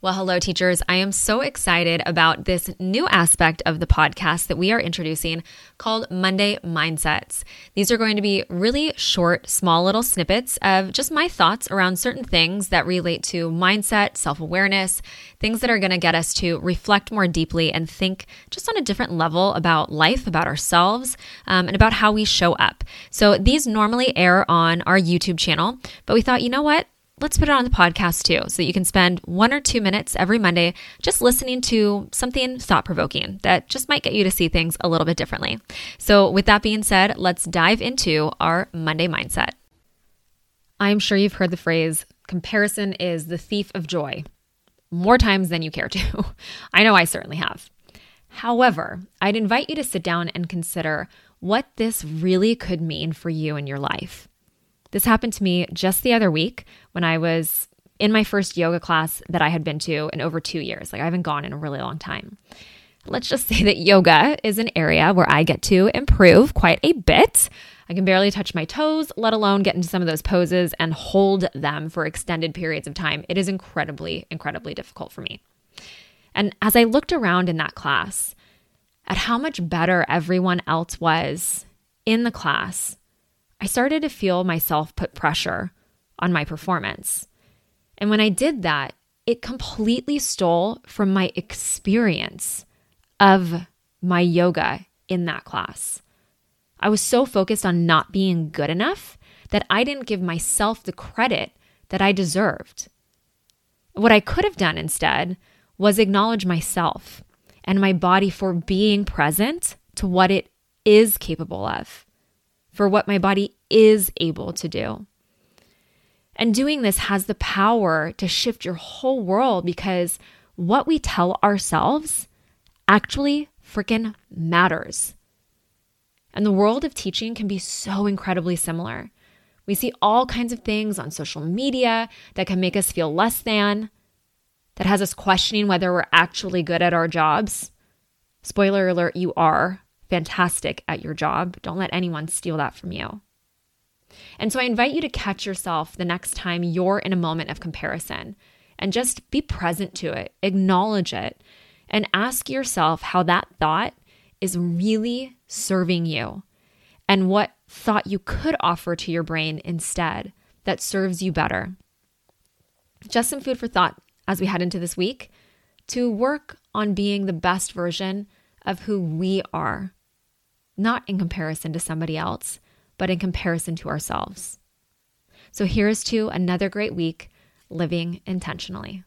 Well, hello, teachers. I am so excited about this new aspect of the podcast that we are introducing called Monday Mindsets. These are going to be really short, small little snippets of just my thoughts around certain things that relate to mindset, self awareness, things that are going to get us to reflect more deeply and think just on a different level about life, about ourselves, um, and about how we show up. So these normally air on our YouTube channel, but we thought, you know what? Let's put it on the podcast too, so that you can spend one or two minutes every Monday just listening to something thought provoking that just might get you to see things a little bit differently. So, with that being said, let's dive into our Monday mindset. I'm sure you've heard the phrase comparison is the thief of joy more times than you care to. I know I certainly have. However, I'd invite you to sit down and consider what this really could mean for you in your life. This happened to me just the other week when I was in my first yoga class that I had been to in over two years. Like I haven't gone in a really long time. Let's just say that yoga is an area where I get to improve quite a bit. I can barely touch my toes, let alone get into some of those poses and hold them for extended periods of time. It is incredibly, incredibly difficult for me. And as I looked around in that class at how much better everyone else was in the class, I started to feel myself put pressure on my performance. And when I did that, it completely stole from my experience of my yoga in that class. I was so focused on not being good enough that I didn't give myself the credit that I deserved. What I could have done instead was acknowledge myself and my body for being present to what it is capable of for what my body is able to do. And doing this has the power to shift your whole world because what we tell ourselves actually freaking matters. And the world of teaching can be so incredibly similar. We see all kinds of things on social media that can make us feel less than, that has us questioning whether we're actually good at our jobs. Spoiler alert, you are fantastic at your job. Don't let anyone steal that from you. And so I invite you to catch yourself the next time you're in a moment of comparison and just be present to it, acknowledge it, and ask yourself how that thought is really serving you and what thought you could offer to your brain instead that serves you better. Just some food for thought as we head into this week to work on being the best version of who we are not in comparison to somebody else, but in comparison to ourselves. So here's to another great week living intentionally.